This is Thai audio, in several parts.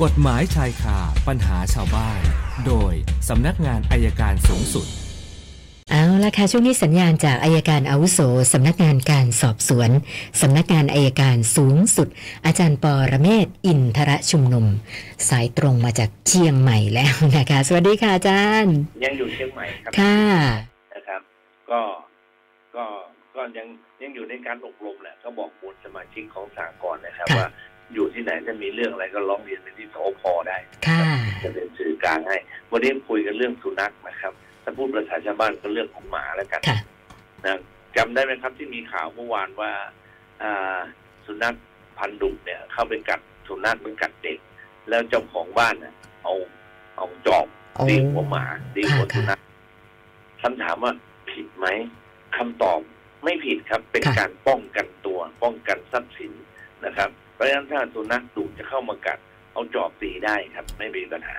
กฎหมายชายคาปัญหาชาวบ้าน โดยสำนักงานอัยการสูงสุด เอาละค่ะช่วงนี้สัญญาณจากอัยการอาวุโสสำนักงานการสอบสวนสำนักงานอัยการสูงสุด อาจารย์ปอระเมศวร์อินทรชุมนุม สายตรงมาจากเชียงใหม่แล้วนะคะ สวัสดีค่ะอาจารย์ ยังอยู่เชียงใหม่ครับค่ะนะครับ ก็ก็ก็ยังยังอยู่ในการอบรมแหละก็บอกบุญสมาชิกของสากลนะครับค่ะว่า อยู่ที่ไหนถ้ามีเรื่องอะไรก็ร้องเรียนไปที่สพได้ค่ะจะเป็นสื่อกลางให้ วันนี้คุยกันเรื่องสุนัขนะครับ ถ้าพูดภาษาชาวบ้านก็เรื่องของหมาแล้วกันค่ะนะจำได้ไหมครับที่มีข่าวเมื่อวานว่าอ่าสุนัขพันธุ์ดุเนี่ย เข้าไปกัดสุนัขมันกัดเด็ก แล้วเจ้าของบ้านน่ะเอาเอาจอบโอ้ตีหัวหมาตีหัวค่ะสุนัขคำถามว่าผิดไหมคำตอบไม่ผิดครับเป็นค่ะการป้องกันตัวป้องกันทรัพย์สินนะครับเพ ราะฉะนั้นถ้าสุนัขดุจะเข้ามากัด เอาจอบตีได้ครับ ไม่มีปัญหา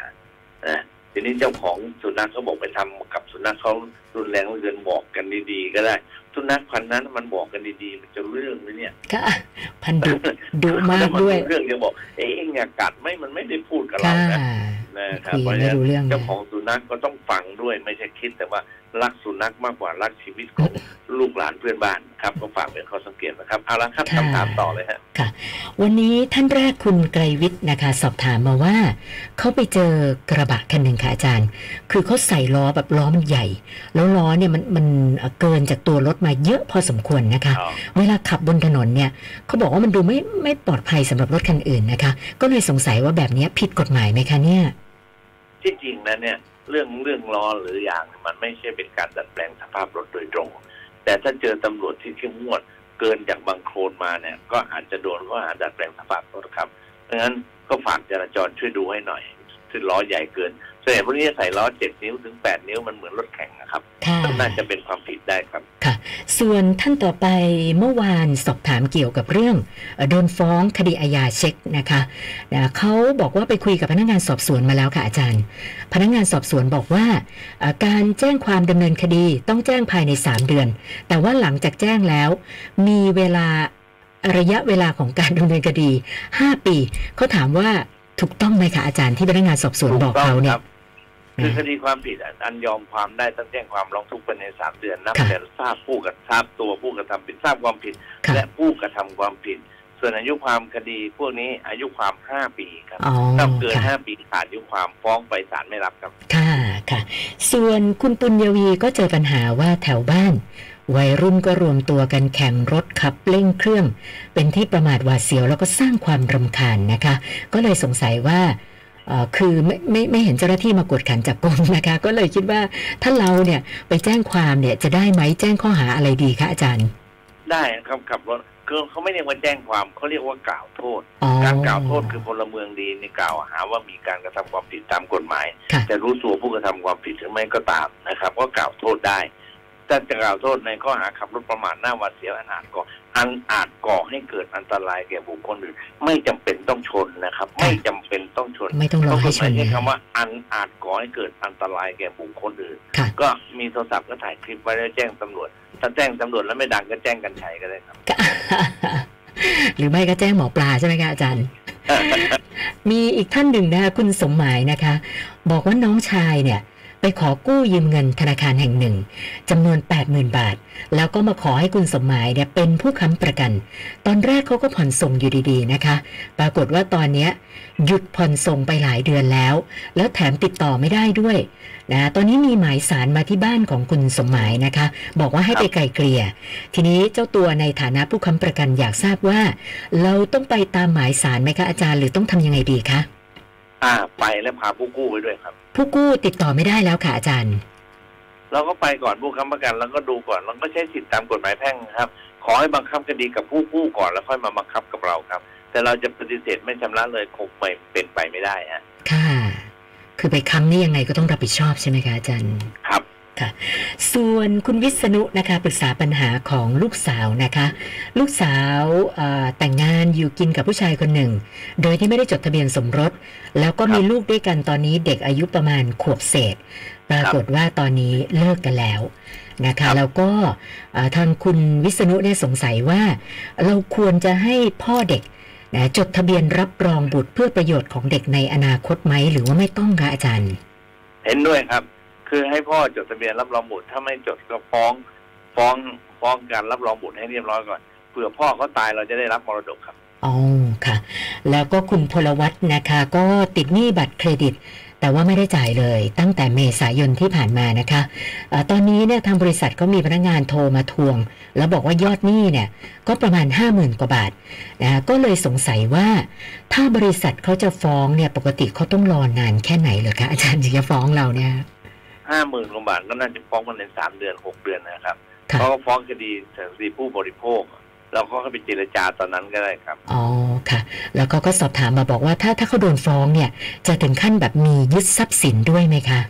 นะทีนี้เจ้าของสุนัขเขาบอกไปทำกับสุนัขเขารุนแรงเหลือเกินบอกกันดีๆก็ได้ สุนัขพันธุ์นั้นมันบอกกันดีๆ มันจะเรื่องไหมเนี่ยค่ะพันดุดุมากด้วยเรื่องจะบอก เอ๊ะเอ็งอย่ากัดไหม่มันไม่ได้พูดกับเราค่ะนะนะครับคุยเพราะไม่ฉะนั้นรู้เรื่องเจ้าของสุนัขก็ต้องฟังด้วยไม่ใช่คิดแต่ว่า รักสุนัขมากกว่ารักชีวิตของลูกหลานเพื่อนบ้านครับก็ฝากเป็นข้อสังเกตนะครับเอาละครับค่ะคำถามต่อเลยฮะวันนี้ท่านแรกคุณไกรวิทย์นะคะ สอบถามมาว่าเขาไปเจอกระบะคันหนึ่งค่ะอาจารย์ คือเขาใส่ล้อแบบล้อมันใหญ่ แล้วล้อเนี่ยมันมันเอ่อเกินจากตัวรถมาเยอะพอสมควรนะคะอ๋อเวลาขับบนถนนเนี่ยเขาบอกว่ามันดูไม่ไม่ปลอดภัยสำหรับรถคันอื่นนะคะ ก็เลยสงสัยว่าแบบเนี้ยผิดกฎหมายไหมคะเนี่ย ที่จริงนะเนี่ยเรื่องเรื่องล้อหรืออย่างมันไม่ใช่เป็นการดัดแปลงสภาพรถโดยตรง แต่ถ้าเจอตำรวจที่เข้มงวดเกินจากบางโคลนมาเนี่ย ก็อาจจะโดนข้อหาดัดแปลงสภาพรถครับเพราะฉะนั้นก็ฝากจราจรช่วยดูให้หน่อยที่ล้อใหญ่เกินส่วนใหญ่พวกนี้จะใส่ล้อเจ็ดนิ้วถึงแปดนิ้วมันเหมือนรถแข่งนะครับค่ะน่าจะเป็นความผิดได้ครับ ส่วนท่านต่อไปเมื่อวานสอบถามเกี่ยวกับเรื่องเอ่อโดนฟ้องคดีอาญาเช็คนะคะนะเขาบอกว่าไปคุยกับพนักงานสอบสวนมาแล้วค่ะอาจารย์ พนักงานสอบสวนบอกว่าเอ่อการแจ้งความดำเนินคดีต้องแจ้งภายใน 3 เดือน แต่ว่าหลังจากแจ้งแล้ว มีเวลาระยะเวลาของการดำเนินคดี 5 ปีเขาถามว่าถูกต้องไหมคะอาจารย์ที่พนักงานสอบสวนบอกเขาเนี่ย คือนะคดีความผิดอันยอมความได้ต้องแจ้งความร้องทุกข์ภายในสามเดือนนับค่ะแต่ทราบผู้กระทราบตัวผู้กระทำผิดทราบความผิดค่ะและผู้กระทำความผิด ส่วนอายุความคดีพวกนี้อายุความห้าปีครับอ๋อถ้าเกินค่ะห้าปีขาดอายุความฟ้องไปศาลไม่รับครับ ค่ะค่ะ ส่วนคุณปุญญวีก็เจอปัญหาว่าแถวบ้านวัยรุ่นก็รวมตัวกันแข่งรถขับเร่งเครื่อง เป็นที่ประมาทหวาดเสียวแล้วก็สร้างความรำคาญนะคะ ก็เลยสงสัยว่าเอ่อ คือไม่ไม่ไม่เห็นเจ้าหน้าที่มากวดขันจับกลุมนะคะ ก็เลยคิดว่าถ้าเราเนี่ยไปแจ้งความเนี่ยจะได้ไหมแจ้งข้อหาอะไรดีคะอาจารย์ ได้ครับขับรถคือเขาไม่เรียกว่าแจ้งความเขาเรียกว่ากล่าวโทษอ๋อการกล่าวโทษคือพลเมืองดีนี่กล่าวหาว่ามีการกระทำความผิดตามกฎหมายค่ะจะรู้ตัวผู้กระทำความผิดหรือไม่ก็ตามนะครับ ก็กล่าวโทษได้ แต่จะกล่าวโทษในข้อหาขับรถประมาทหน้าหวาดเสียวอันอาจก่ออันอาจก่อให้เกิดอันตรายแก่บุคคลอื่นไม่จำเป็นต้องชนนะครับ ไม่จำเป็นต้องชนไม่ต้องรอให้ชนเพราะกฎหมายใช้นะคำว่า อันอาจก่อให้เกิดอันตรายแก่บุคคลอื่นค่ะก็มีโทรศัพท์ก็ถ่ายคลิปไว้แล้วแจ้งตำรวจ ถ้าแจ้งตำรวจแล้วไม่ดังก็แจ้งกันชัยก็ได้ครับ หรือไม่ก็แจ้งหมอปลาใช่ไหมคะอาจารย์มีอีกท่านหนึ่งนะคะคุณสมหมายนะคะ บอกว่าน้องชายเนี่ย ไปขอกู้ยืมเงินธนาคารแห่งหนึ่งจำนวน 80,000 บาท แล้วก็มาขอให้คุณสมหมายเนี่ยเป็นผู้ค้ำประกัน ตอนแรกเขาก็ผ่อนส่งอยู่ดีๆนะคะ ปรากฏว่าตอนนี้หยุดผ่อนส่งไปหลายเดือนแล้ว แล้วแถมติดต่อไม่ได้ด้วยนะตอนนี้มีหมายสารมาที่บ้านของคุณสมหมายนะคะ บอกว่าให้ไปไกลเกลี่ย ทีนี้เจ้าตัวในฐานะผู้ค้ำประกันอยากทราบว่า เราต้องไปตามหมายสารไหมคะอาจารย์ หรือต้องทำยังไงดีคะ อ่าไปแล้วพาผู้กู้ไปด้วยครับ ผู้กู้ติดต่อไม่ได้แล้วค่ะอาจารย์ เราก็ไปก่อนผู้ค้ำประกันแล้วก็ดูก่อนแล้วก็ใช้สิทธิตามกฎหมายแพ่งนะครับ ขอให้บังคับคดีกับผู้กู้ก่อนแล้วค่อยมาบังคับกับเราครับ แต่เราจะปฏิเสธไม่ชำระเลยคงไม่เป็นไปไม่ได้ฮะค่ะ คือไปค้ำนี่ยังไงก็ต้องรับผิดชอบใช่ไหมคะอาจารย์ ครับ ส่วนคุณวิษณุนะคะปรึกษาปัญหาของลูกสาวนะคะ ลูกสาวเอ่อแต่งงานอยู่กินกับผู้ชายคนหนึ่ง โดยที่ไม่ได้จดทะเบียนสมรส แล้วก็มีลูกด้วยกันตอนนี้เด็กอายุประมาณขวบเศษ ปรากฏว่าตอนนี้เลิกกันแล้วนะครัคะบแล้วก็เอ่อทางคุณวิษณุเนี่ยสงสัยว่า เราควรจะให้พ่อเด็กนะจดทะเบียนรับรองบุตรเพื่อประโยชน์ของเด็กในอนาคตไหมหรือว่าไม่ต้องคะอาจารย์ เห็นด้วยครับ คือให้พ่อจดทะเบียนรับรองบุตรถ้าไม่จดก็ฟ้องฟ้องฟ้องการรับรองบุตรให้เรียบร้อยก่อนเผื่อพ่อเขาตายเราจะได้รับมรดกครับอ๋อค่ะ แล้วก็คุณพลวัตนะคะ ก็ติดหนี้บัตรเครดิต แต่ว่าไม่ได้จ่ายเลย ตั้งแต่เมษายนที่ผ่านมานะคะอะตอนนี้เนี่ยทางบริษัทก็มีพนักงานโทรมาทวง แล้วบอกว่ายอดหนี้เนี่ย ก็ประมาณ 5 0,000 กว่าบาทนะะก็เลยสงสัยว่า ถ้าบริษัทเขาจะฟ้องเนี่ยปกติเขาต้องรอนานแค่ไหนเหรอคะอาจารย์ถึงจะฟ้องเราเนี่ย ห้าหมื่นกว่าบาทก็น่าจะฟ้องกันในสามเดือนหกเดือนนะครับค่ะเขาก็ฟ้องคดีคดีผู้บริโภคเราก็ไปเจรจาตอนนั้นก็ได้ครับ อ๋อ ค่ะ แล้วก็ก็สอบถามมาบอกว่าถ้าถ้าเขาโดนฟ้องเนี่ย จะถึงขั้นแบบมียึดทรัพย์สินด้วยไหมคะ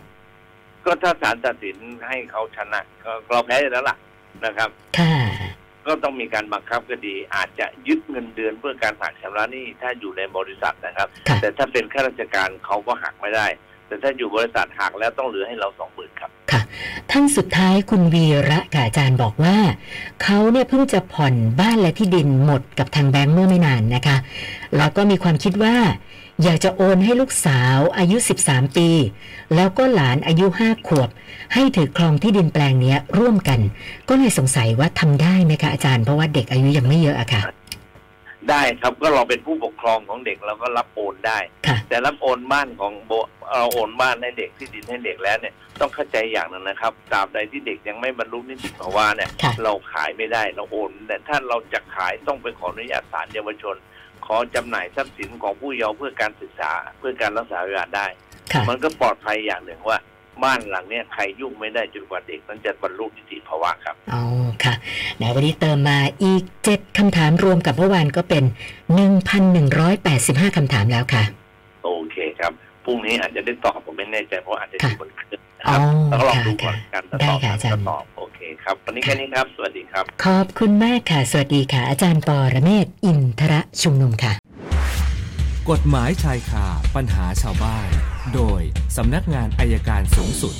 ก็ถ้าศาลตัดสินให้เขาชนะก็เราแพ้อยู่แล้วล่ะนะครับ ค่ะ ก็ต้องมีการบังคับคดี อาจจะยึดเงินเดือนเพื่อการหักชำระหนี้ถ้าอยู่ในบริษัทนะครับค่ะแต่ถ้าเป็นข้าราชการเขาก็หักไม่ได้ แต่ถ้าอยู่บริษัทหักแล้วต้องเหลือให้เราสองหมื่นครับ ค่ะ ท่านสุดท้ายคุณวีระกับอาจารย์บอกว่า เขาเนี่ยเพิ่งจะผ่อนบ้านและที่ดินหมดกับทางแบงค์เมื่อไม่นานนะคะ แล้วก็มีความคิดว่า อยากจะโอนให้ลูกสาวอายุ 13 ปี แล้วก็หลานอายุ 5 ขวบ ให้ถือครองที่ดินแปลงนี้ร่วมกัน ก็เลยสงสัยว่าทำได้ไหมคะอาจารย์เพราะว่าเด็กอายุยังไม่เยอะอะค่ะ ได้ครับก็เราเป็นผู้ปกครองของเด็กเราก็รับโอนได้ค่ะแต่รับโอนบ้านของโบเราโอนบ้านให้เด็กที่ดินให้เด็กแล้วเนี่ยต้องเข้าใจอย่างหนึงนะครับตราบใดที่เด็กยังไม่บรรลุนิติภาวะเนี่ยค่ะเราขายไม่ได้เราโอนแต่ถ้าเราจะขายต้องไปขออนุญาตศาลเยาวชน ขอจำหน่ายทรัพย์สินของผู้เยาว์เพื่อการศึกษาเพื่อการรักษาพยาบาลได้ค่ะมันก็ปลอดภัยอย่างหนึ่งว่าบ้านหลังเนี้ยใครยุ่งไม่ได้จนกว่าเด็กนั้นจะบรรลุนิติภาวะครับ อ๋อ ค่ะ นะวันนี้เติมมาอีก 7คำถามรวมกับเมื่อวานก็เป็น 1,185คำถามแล้วค่ะ โอเคครับพรุ่งนี้อาจจะได้ตอบผมไม่แน่ใจเพราะอาจจะค่ะอยู่บนเครื่องนะครับอ๋อแล้วก็ลองดูก่ค่ะอนการจะได้ตอบค่ะอาจารย์จะตอบโอเคครับวันนี้แค่นี้ครับสวัสดีครับ ขอบคุณมากค่ะ สวัสดีค่ะ อาจารย์ปอระเมศวร์อินทระชุมนุมค่ะ กฎหมายชายคาปัญหาชาวบ้าน โดยสำนักงานอายการสูงสุด